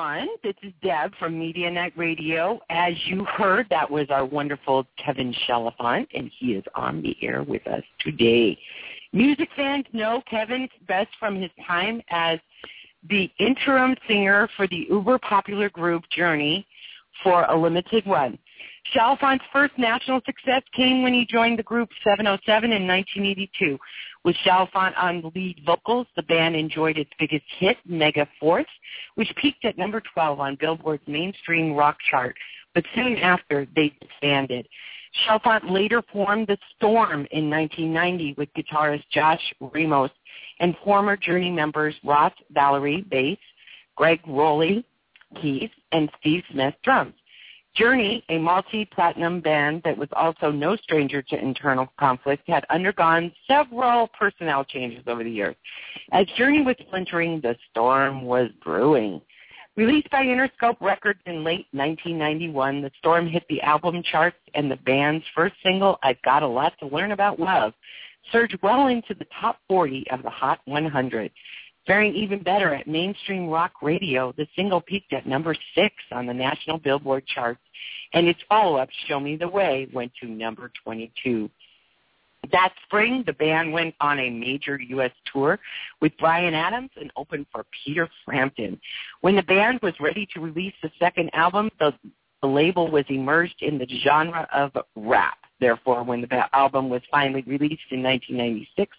everyone. This is Deb from Media Nite Radio. As you heard, that was our wonderful Kevin Chalfant, and he is on the air with us today. Music fans know Kevin best from his time as the interim singer for the uber popular group Journey for a limited run. Chalfant's first national success came when he joined the group 707 in 1982. With Chalfant on lead vocals, the band enjoyed its biggest hit, Mega Force, which peaked at number 12 on Billboard's mainstream rock chart, but soon after they disbanded. Chalfant later formed The Storm in 1990 with guitarist Josh Ramos and former Journey members Ross Valory, bass, Gregg Rolie, keys, and Steve Smith, drums. Journey, a multi-platinum band that was also no stranger to internal conflict, had undergone several personnel changes over the years. As Journey was splintering, the storm was brewing. Released by Interscope Records in late 1991, The Storm hit the album charts and the band's first single, I've Got a Lot to Learn About Love, surged well into the top 40 of the Hot 100. Faring even better at mainstream rock radio, the single peaked at number six on the national Billboard charts, and its follow-up, Show Me the Way, went to number 22. That spring, the band went on a major U.S. tour with Bryan Adams and opened for Peter Frampton. When the band was ready to release the second album, the, the label was immersed in the genre of rap. Therefore, when the album was finally released in 1996,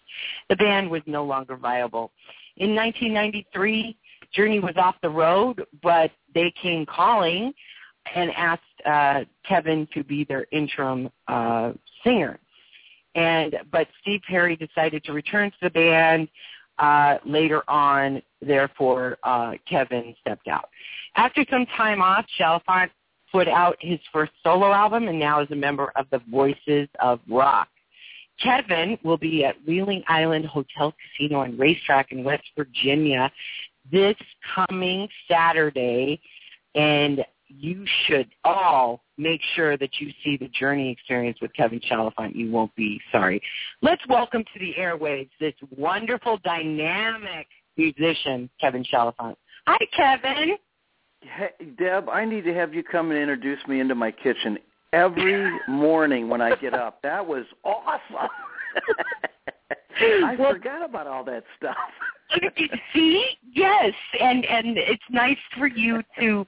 the band was no longer viable. In 1993, Journey was off the road, but they came calling and asked uh, Kevin to be their interim uh, singer. And but Steve Perry decided to return to the band uh, later on. Therefore, uh, Kevin stepped out. After some time off, Chalfant put out his first solo album and now is a member of the Voices of Rock. Kevin will be at Wheeling Island Hotel Casino and Racetrack in West Virginia this coming Saturday, and you should all make sure that you see the journey experience with Kevin Chalfant. You won't be sorry. Let's welcome to the airwaves this wonderful, dynamic musician, Kevin Chalfant. Hi, Kevin. Hey, Deb, I need to have you come and introduce me into my kitchen every morning when I get up. That was awesome. I Well- forgot about all that stuff. See, yes, and and it's nice for you to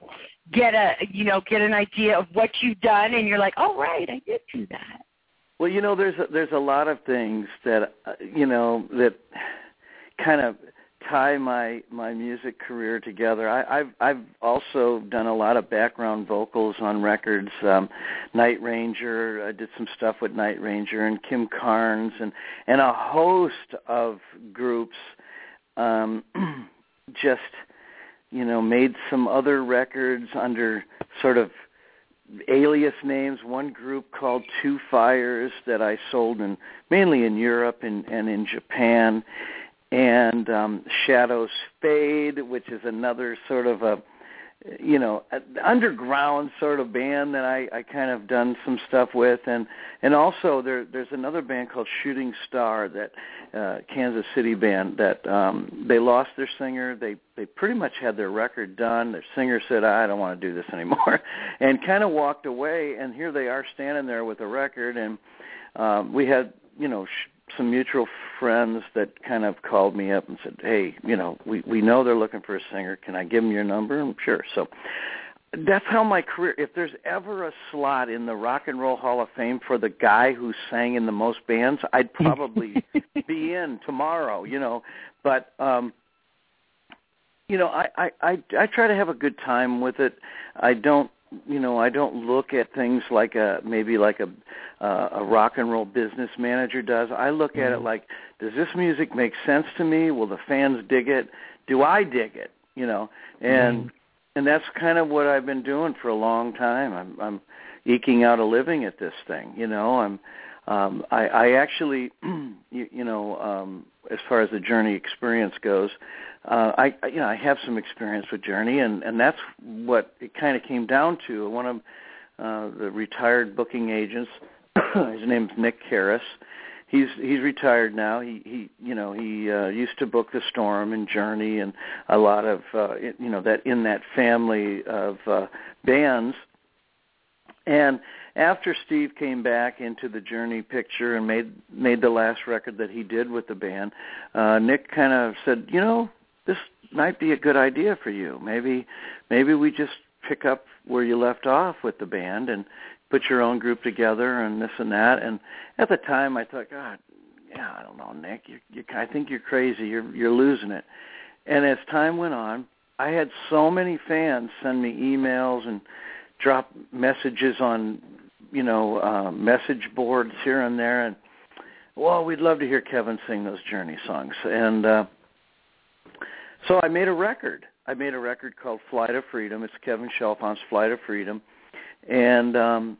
get a you know get an idea of what you've done, and you're like, oh right, I did do that. Well, you know, there's a, there's a lot of things that uh, you know that kind of tie my my music career together. I, I've I've also done a lot of background vocals on records. Um, Night Ranger, I did some stuff with Night Ranger and Kim Carnes and and a host of groups. Um, just you know made some other records under sort of alias names. One group called Two Fires that I sold in mainly in Europe and, and in Japan, and um, Shadows Fade, which is another sort of a you know underground sort of band that I I kind of done some stuff with. And and also there there's another band called Shooting Star that uh Kansas City band that um they lost their singer. They they pretty much had their record done. Their singer said I don't want to do this anymore and kind of walked away. And here they are standing there with a record. And um we had you know sh- some mutual friends that kind of called me up and said, "Hey, you know, we we know they're looking for a singer. Can I give them your number?" And sure. So that's how my career. If there's ever a slot in the Rock and Roll Hall of Fame for the guy who sang in the most bands, I'd probably be in tomorrow. You know, but um you know, I, I I I try to have a good time with it. I don't you know i don't look at things like a maybe like a uh, a rock and roll business manager does. I look at it like does this music make sense to me? Will the fans dig it? Do i dig it? You know? And and that's kind of what i've been doing for a long time. I'm i'm eking out a living at this thing you know? I'm um i i actually you, you know um as far as the journey experience goes uh, I you know I have some experience with Journey, and and that's what it kind of came down to. One of uh, the retired booking agents, his name's Nick Harris. He's he's retired now. He he you know he uh, used to book the Storm and Journey and a lot of uh, you know that in that family of uh, bands. And after Steve came back into the Journey picture and made made the last record that he did with the band, uh, Nick kind of said, you know, this might be a good idea for you. Maybe maybe we just pick up where you left off with the band and put your own group together and this and that. And at the time, I thought, God, yeah, I don't know, Nick. You, you, I think you're crazy. You're you're losing it. And as time went on, I had so many fans send me emails and drop messages on, you know, uh, message boards here and there, and well, we'd love to hear Kevin sing those Journey songs. And uh, so I made a record. I made a record called Flight of Freedom. It's Kevin Chalfant's Flight of Freedom, and um,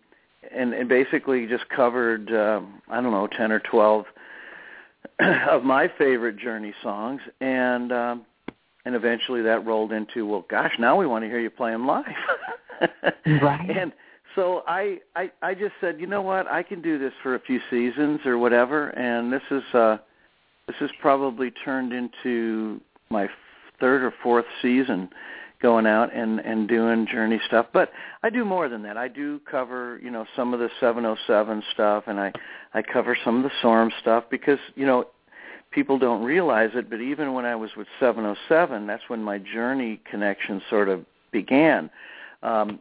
and, and basically just covered um, I don't know ten or twelve of my favorite Journey songs, and um, and eventually that rolled into well, gosh, now we want to hear you play them live. right. And so I, I I just said, you know what, I can do this for a few seasons or whatever, and this is uh this has probably turned into my third or fourth season going out and and doing journey stuff. But i do more than that. I do cover you know some of the 707 stuff and i i cover some of the storm stuff because you know people don't realize it but even when i was with 707 that's when my journey connection sort of began. Um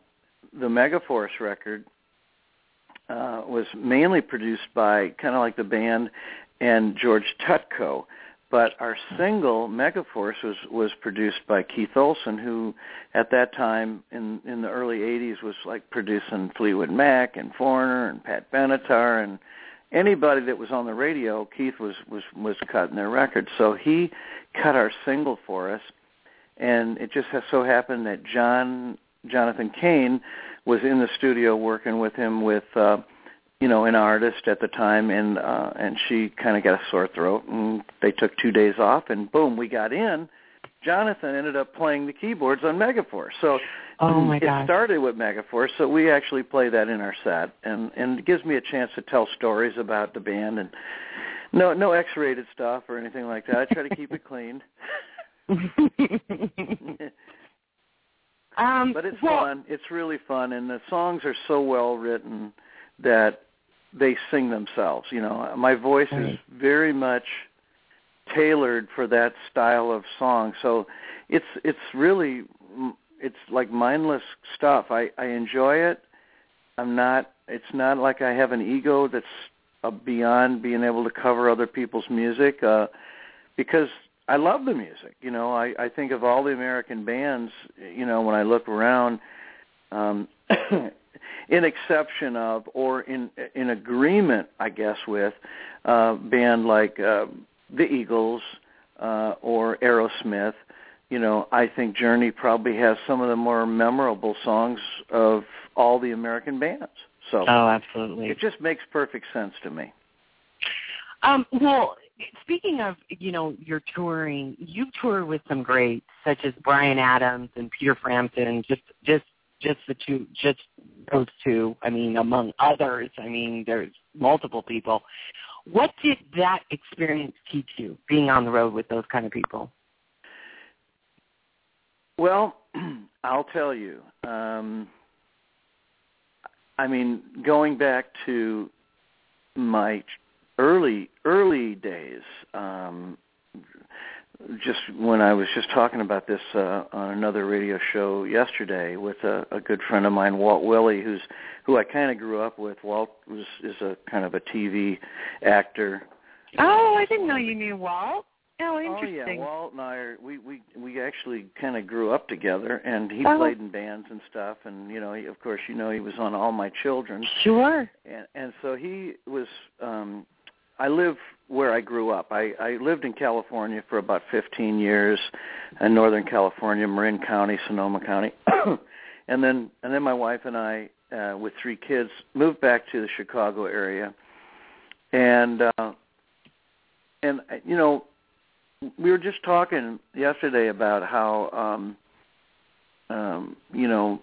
the megaforce record uh was mainly produced by kind of like the band and george tutko but our single Megaforce was was produced by Keith Olsen, who at that time in in the early '80s was like producing Fleetwood Mac and Foreigner and Pat Benatar and anybody that was on the radio. Keith was was was cutting their records, so he cut our single for us, and it just so happened that John Jonathan Cain was in the studio working with him with. uh you know, an artist at the time, and uh, and she kind of got a sore throat, and they took two days off, and boom, we got in. Jonathan ended up playing the keyboards on Megaforce, so oh my it started with Megaforce. So we actually play that in our set, and and it gives me a chance to tell stories about the band, and no no X-rated stuff or anything like that. I try to keep it clean. um, but it's well, fun. It's really fun, and the songs are so well written that they sing themselves. You know, my voice is very much tailored for that style of song. So it's it's really it's like mindless stuff. I I enjoy it. I'm not. It's not like I have an ego that's uh, beyond being able to cover other people's music uh, because I love the music. You know, I I think of all the American bands. You know, when I look around. Um, in exception of or in in agreement, I guess, with uh, band like uh, the Eagles uh, or Aerosmith. You know, I think Journey probably has some of the more memorable songs of all the American bands. So oh, absolutely. it just makes perfect sense to me. Um, well, speaking of, you know, your touring, you've toured with some greats such as Bryan Adams and Peter Frampton. Just, just, just the two, just those two. I mean, among others. I mean, there's multiple people. What did that experience teach you, being on the road with those kind of people? Well, I'll tell you. Um, I mean, going back to my early early days, um, just when I was just talking about this uh, on another radio show yesterday with a, a good friend of mine, Walt Willey, who's who I kind of grew up with. Walt was is a kind of a TV actor. Oh, I didn't know you knew Walt. Oh, interesting. Oh yeah, Walt and I are we we we actually kind of grew up together, and he Oh. played in bands and stuff, and you know, he, of course, you know, he was on All My Children, Sure. and and so he was. um I live where I grew up. I I lived in California for about 15 years, in Northern California, Marin County, Sonoma County, and then and then my wife and I, uh, with three kids, moved back to the Chicago area, and uh, and uh, you know we were just talking yesterday about how um um you know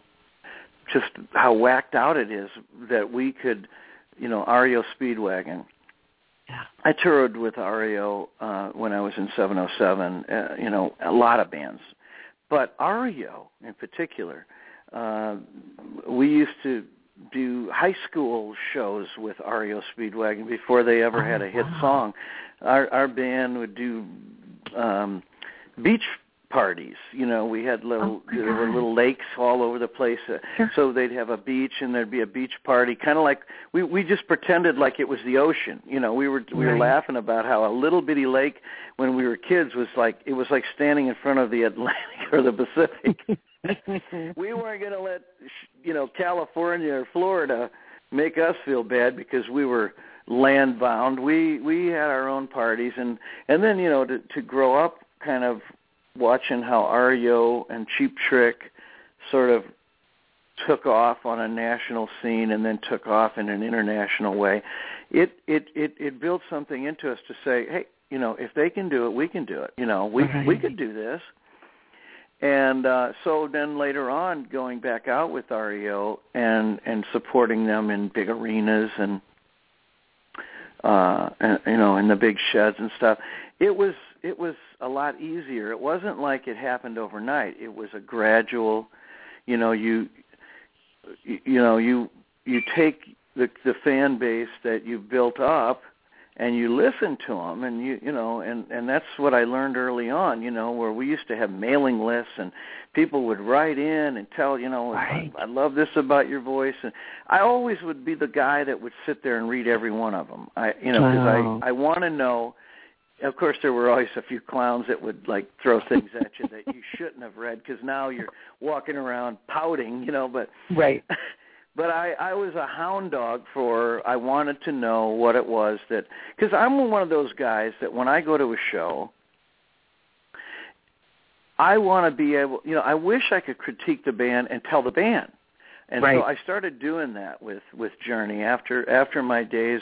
just how whacked out it is that we could you know REO Speedwagon Yeah. I toured with REO uh when I was in 707 uh, you know a lot of bands. But REO in particular uh we used to do high school shows with REO Speedwagon before they ever had a hit song. Our our band would do um beach parties you know we had little Oh, there were little lakes all over the place uh, Sure. so they'd have a beach and there'd be a beach party kind of like we we just pretended like it was the ocean you know we were we were Right. laughing about how a little bitty lake when we were kids was like it was like standing in front of the Atlantic or the Pacific we weren't going to let you know California or Florida make us feel bad because we were land bound. We we had our own parties and and then you know to to grow up kind of watching how REO and Cheap Trick sort of took off on a national scene and then took off in an international way. It it it it built something into us to say, hey, you know, if they can do it, we can do it. You know, we we could do this. And uh, so then later on, going back out with REO and and supporting them in big arenas and uh and, you know in the big sheds and stuff, it was it was a lot easier. It wasn't like it happened overnight. It was a gradual, you know, you you, you know you you take the the fan base that you've built up and you listen to them and you you know and and that's what I learned early on you know where we used to have mailing lists and people would write in and tell you know Right. I, I love this about your voice and I always would be the guy that would sit there and read every one of them I you know because Wow. I I want to know of course there were always a few clowns that would like throw things at you that you shouldn't have read because now you're walking around pouting you know but Right. but I I was a hound dog for I wanted to know what it was that because I'm one of those guys that when I go to a show I want to be able you know I wish I could critique the band and tell the band and so I started doing that with with Journey after after my days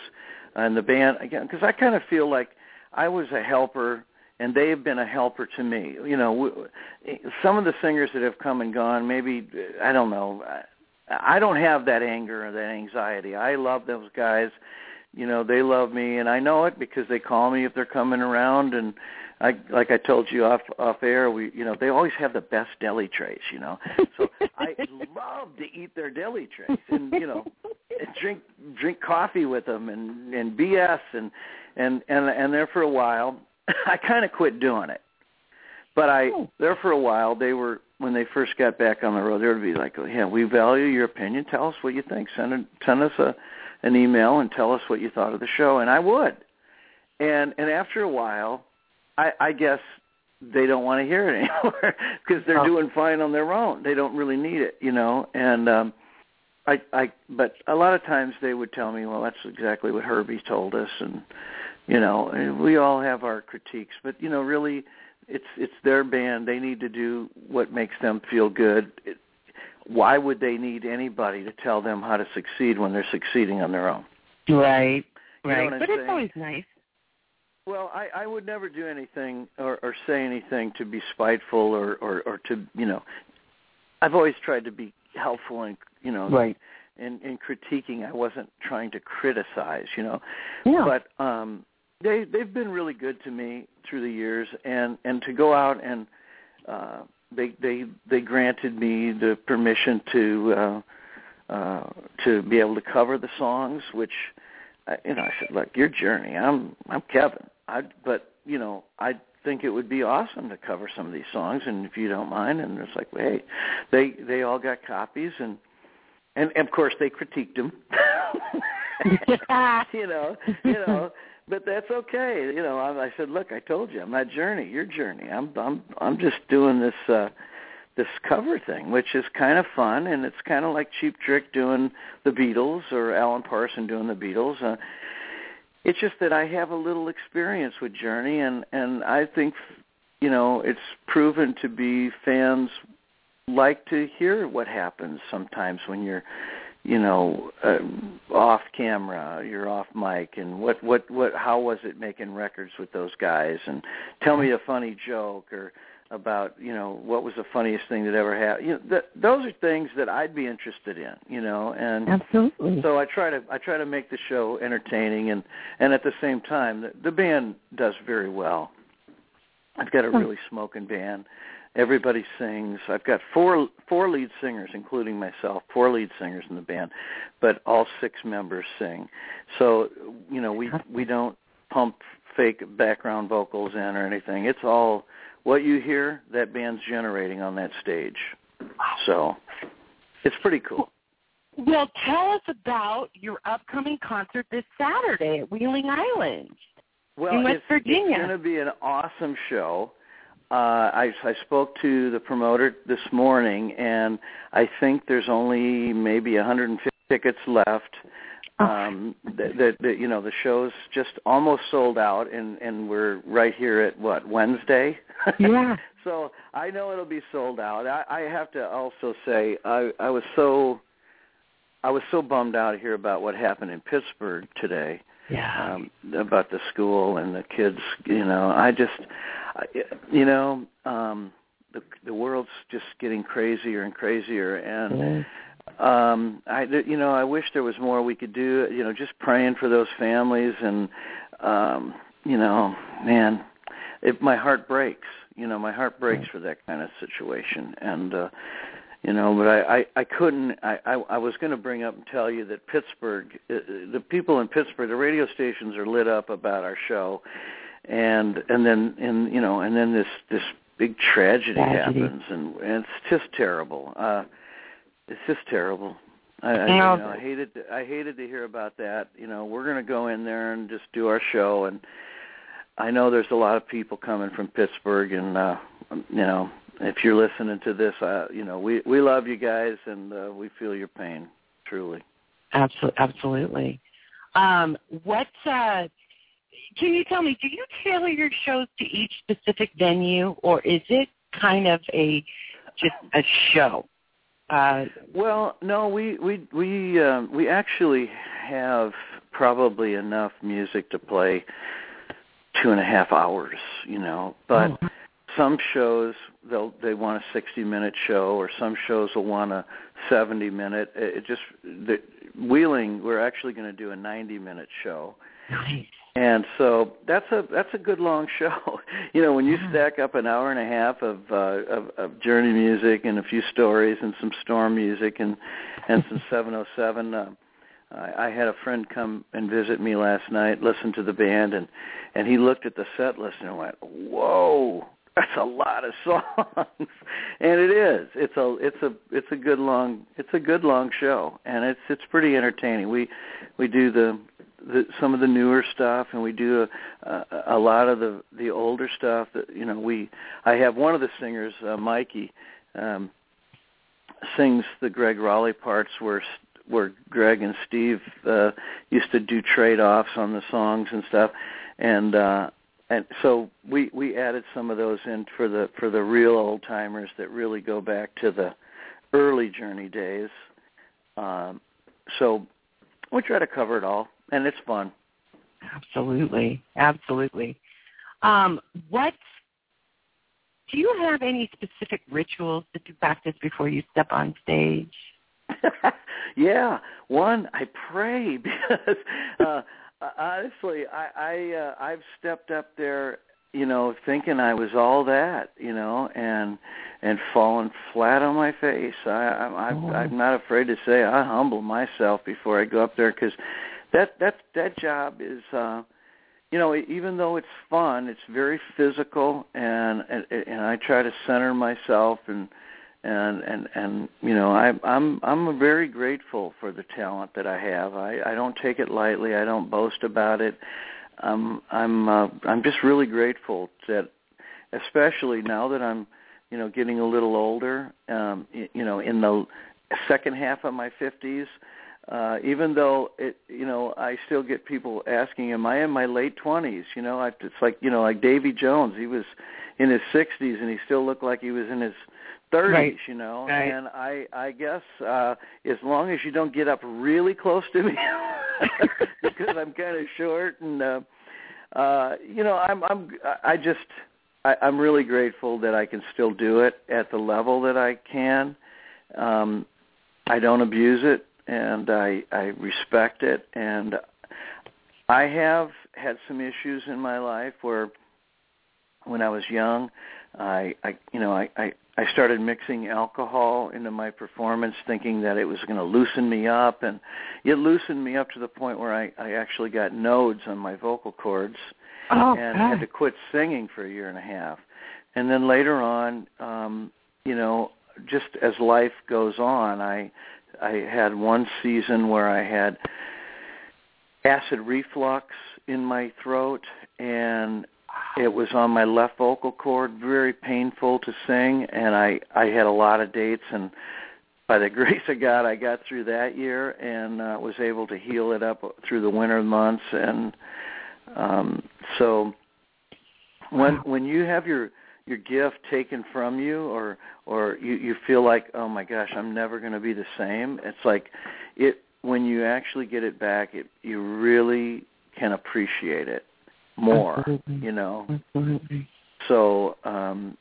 in the band again because I kind of feel like I was a helper and they have been a helper to me. You know, w- some of the singers that have come and gone, maybe I don't know. I don't have that anger or that anxiety. I love those guys. You know, they love me, and I know it because they call me if they're coming around. And I, like I told you off off air, we, you know, they always have the best deli trays. You know, so I love to eat their deli trays, and you know, drink drink coffee with them, and and BS, and and and and there for a while. I kind of quit doing it. But I Oh. there for a while they were when they first got back on the road, they would be like, "Yeah, we value your opinion. Tell us what you think. Send a, send us a an email and tell us what you thought of the show." And I would. And and after a while, I I guess they don't want to hear it anymore because they're Oh. doing fine on their own. They don't really need it, you know. And um I I but a lot of times they would tell me, "Well, that's exactly what Herbie told us." And you know, and we all have our critiques, but you know, really it's it's their band. They need to do what makes them feel good. It, why would they need anybody to tell them how to succeed when they're succeeding on their own? Right. You know Right. what I'm but it's always nice. Well, I, I would never do anything or, or say anything to be spiteful or, or, or to you know. I've always tried to be helpful and you know Right. in, in critiquing. I wasn't trying to criticize, you know. Yeah. But um, they they've been really good to me through the years, and and to go out and uh, they they they granted me the permission to uh, uh, to be able to cover the songs, which I, you know I said, look, your journey. I'm I'm Kevin. I but you know I think it would be awesome to cover some of these songs, and if you don't mind, and it's like, well, hey, they they all got copies, and and, and of course they critiqued them. you know, you know, but that's okay. You know, I, I said, look, I told you, I'm not journey, your journey. I'm I'm I'm just doing this uh this cover thing, which is kind of fun, and it's kind of like Cheap Trick doing the Beatles or Alan Parson doing the Beatles. Uh, it's just that I have a little experience with Journey, and and I think, you know, it's proven to be fans like to hear what happens sometimes when you're you know uh, off camera you're off mic and what what what how was it making records with those guys? And tell me a funny joke or about you know what was the funniest thing that ever happened? You know th- those are things that I'd be interested in you know and Absolutely. so I try to I try to make the show entertaining and and at the same time the, the band does very well. I've got a really smoking band everybody sings. I've got four four lead singers including myself four lead singers in the band but all six members sing. So you know we we don't pump fake background vocals in or anything. It's all what you hear that band's generating on that stage. So it's pretty cool. Well, tell us about your upcoming concert this Saturday at Wheeling Island. well In West it's, Virginia. it's going to be an awesome show uh, I, I spoke to the promoter this morning, and I think there's only maybe 150 tickets left. Um, that, that, that you know the show's just almost sold out, and and we're right here at what Wednesday. Yeah. so I know it'll be sold out. I, I have to also say I I was so I was so bummed out hear about what happened in Pittsburgh today Yeah. um, about the school and the kids. You know, I just, you know, um, the the world's just getting crazier and crazier, and um, I, you know, I wish there was more we could do. You know, just praying for those families, and um, you know, man, it, my heart breaks. You know, my heart breaks for that kind of situation, and. uh you know but i i, I couldn't i i, I was going to bring up and tell you that pittsburgh uh, the people in pittsburgh the radio stations are lit up about our show and and then and you know and then this this big tragedy, Tragedy. happens and, and it's just terrible uh it's just terrible I, I, you know, I hated to, I hated to hear about that. You know, we're going to go in there and just do our show, and I know there's a lot of people coming from Pittsburgh, and uh, you know, if you're listening to this, uh, you know, we we love you guys, and uh, we feel your pain, truly. Absolutely. Absolutely. Um, what uh, can you tell me? Do you tailor your shows to each specific venue, or is it kind of a just a show? Uh, Well, no, we we we um, we actually have probably enough music to play two and a half hours, you know. But Oh. some shows they'll they want a sixty minute show, or some shows will want a seventy minute. It, it just the Wheeling, we're actually going to do a ninety minute show. nice. And so that's a that's a good long show. You know, when you stack up an hour and a half of uh of, of journey music and a few stories and some storm music and and some 707 uh, I, I had a friend come and visit me last night, listen to the band and and he looked at the set list and went, "Whoa, that's a lot of songs." and it is. It's a it's a it's a good long it's a good long show and it's it's pretty entertaining. We we do the the, some of the newer stuff, and we do a, a, a lot of the the older stuff. That you know, we I have one of the singers, uh, Mikey, um, sings the Gregg Rolie parts where where Greg and Steve uh, used to do trade offs on the songs and stuff, and uh, and so we we added some of those in for the for the real old timers that really go back to the early Journey days. Um, so we try to cover it all, and it's fun. Absolutely, absolutely. Um, what do you have any specific rituals that you practice before you step on stage? yeah, one I pray because uh, honestly, I, I uh, I've stepped up there, you know, thinking I was all that, you know, and and fallen flat on my face. I, I'm I'm, Oh. I'm not afraid to say I humble myself before I go up there because that that that job is. uh you know, even though it's fun, it's very physical, and and, and I try to center myself, and and and and you know, I, I'm I'm very grateful for the talent that I have. I I don't take it lightly. I don't boast about it. Um, I'm uh, I'm just really grateful that, especially now that I'm, you know, getting a little older. Um, y- you know, in the second half of my fifties uh even though it you know I still get people asking am I in my late 20s you know I it's like you know like Davy Jones. He was in his 60s and he still looked like he was in his 30s Right. you know? Right. and I I guess uh as long as you don't get up really close to me because I'm kind of short and uh uh you know I'm I'm I just I I'm really grateful that I can still do it at the level that I can. Um I don't abuse it and I I respect it and I have had some issues in my life where when I was young I I you know I I I started mixing alcohol into my performance thinking that it was going to loosen me up and it loosened me up to the point where I I actually got nodes on my vocal cords Oh, and God. had to quit singing for a year and a half. And then later on, um, you know, just as life goes on, I I had one season where I had acid reflux in my throat and it was on my left vocal cord, very painful to sing and I I had a lot of dates and by the grace of God I got through that year and uh, was able to heal it up through the winter months and um so when when you have your your gift taken from you or or you you feel like oh my gosh i'm never going to be the same it's like it when you actually get it back it you really can appreciate it more Absolutely. you know Absolutely. so um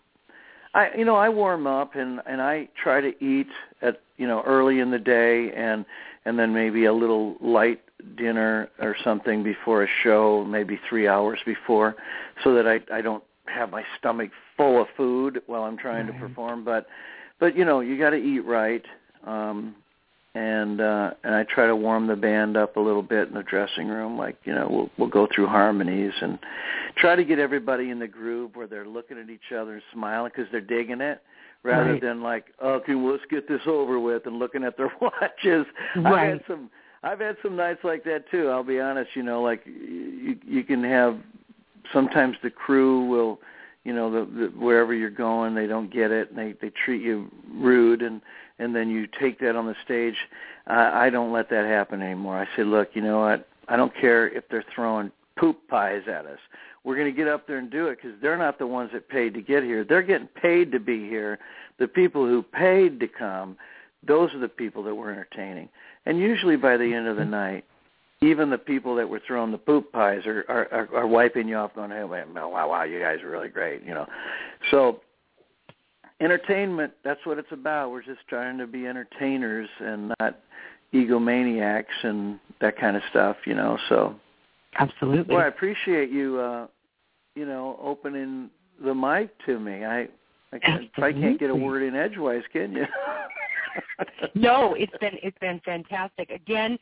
I you know I warm up and and I try to eat at you know early in the day and and then maybe a little light dinner or something before a show, maybe 3 hours before so that I I don't have my stomach full of food while I'm trying Right. to perform but but you know you got to eat right um and uh and I try to warm the band up a little bit in the dressing room like you know we'll we'll go through harmonies and try to get everybody in the groove where they're looking at each other and smiling because they're digging it rather Right. than like okay well, let's get this over with and looking at their watches right. I've had some I've had some nights like that too I'll be honest you know like you you can have sometimes the crew will you know the, the wherever you're going they don't get it and they they treat you rude and and then you take that on the stage. I I don't let that happen anymore. I say look you know what? I don't care if they're throwing poop pies at us. We're going to get up there and do it because they're not the ones that paid to get here. They're getting paid to be here. The people who paid to come those are the people that we're entertaining. And usually by the end of the mm-hmm. night even the people that were throwing the poop pies are are, are, are wiping you off, going, "Hey, wow, wow, wow, you guys are really great," you know. So, entertainment, that's what it's about. We're just trying to be entertainers and not egomaniacs and that kind of stuff, you know. So, Absolutely. well, I appreciate you, uh, you know, opening the mic to me. I, I can, probably can't get a word in edgewise, can you? no, it's been it's been fantastic. Again,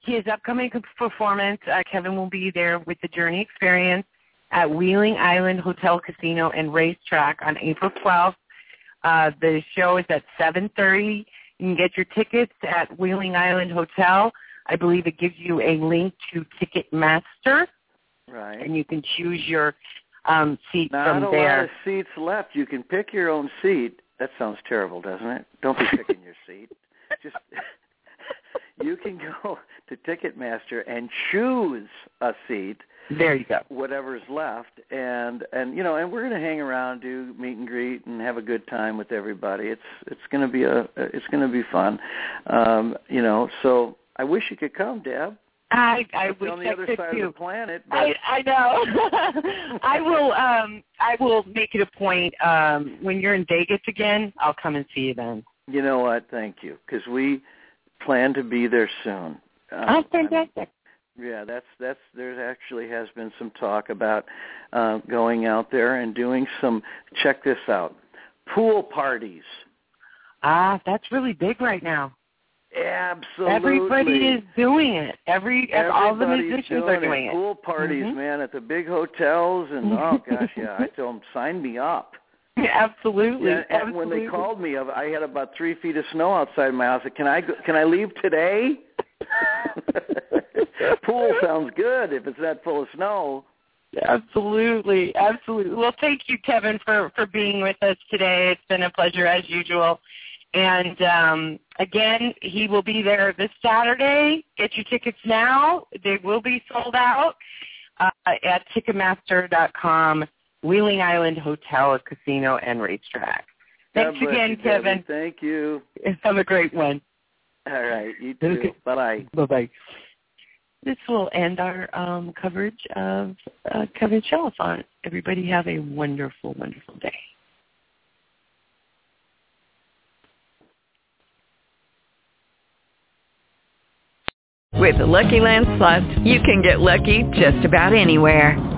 his upcoming performance, uh, Kevin will be there with the Journey Experience at Wheeling Island Hotel Casino and Racetrack on April 12th. Uh, the show is at 7:30. You can get your tickets at Wheeling Island Hotel. I believe it gives you a link to Ticketmaster, right. and you can choose your um, seat Not from a lot of seats left. You can pick your own seat. That sounds terrible, doesn't it? Don't be picking your seat. Just you can go to Ticketmaster and choose a seat, There you go. whatever's left, and and you know, and we're going to hang around, do meet and greet, and have a good time with everybody. It's it's going to be a it's going to be fun, um, you know. So I wish you could come, Deb. I I wish on the I other could side too. of the planet. But I, I know. I will. Um, I will make it a point. Um, when you're in Vegas again, I'll come and see you then. you know what? Thank you, because we plan to be there soon. Um, oh, fantastic! Yeah, that's that's there actually has been some talk about uh, going out there and doing some. Check this out, pool parties. Ah, that's really big right now. Absolutely. Everybody is doing it. Every all the musicians are doing it. it. Pool parties, Mhm. man, at the big hotels, and oh gosh, yeah. I told them sign me up. Absolutely. Yeah, and when they called me, I had about three feet of snow outside my house. I said, Can I go, can I leave today? Pool sounds good if it's that full of snow. Absolutely, absolutely. Well, thank you, Kevin, for for being with us today. It's been a pleasure as usual. And um, again, he will be there this Saturday. Get your tickets now; they will be sold out uh, at Ticketmaster.com. Wheeling Island Hotel, Casino, and Racetrack. Thanks God again, you, Kevin. Debbie. Thank you. Have a great one. All right, you too. Bye bye. Bye bye. This will end our um, coverage of uh, Kevin Chalfant. Everybody have a wonderful, wonderful day. With the Lucky Land Slots, you can get lucky just about anywhere.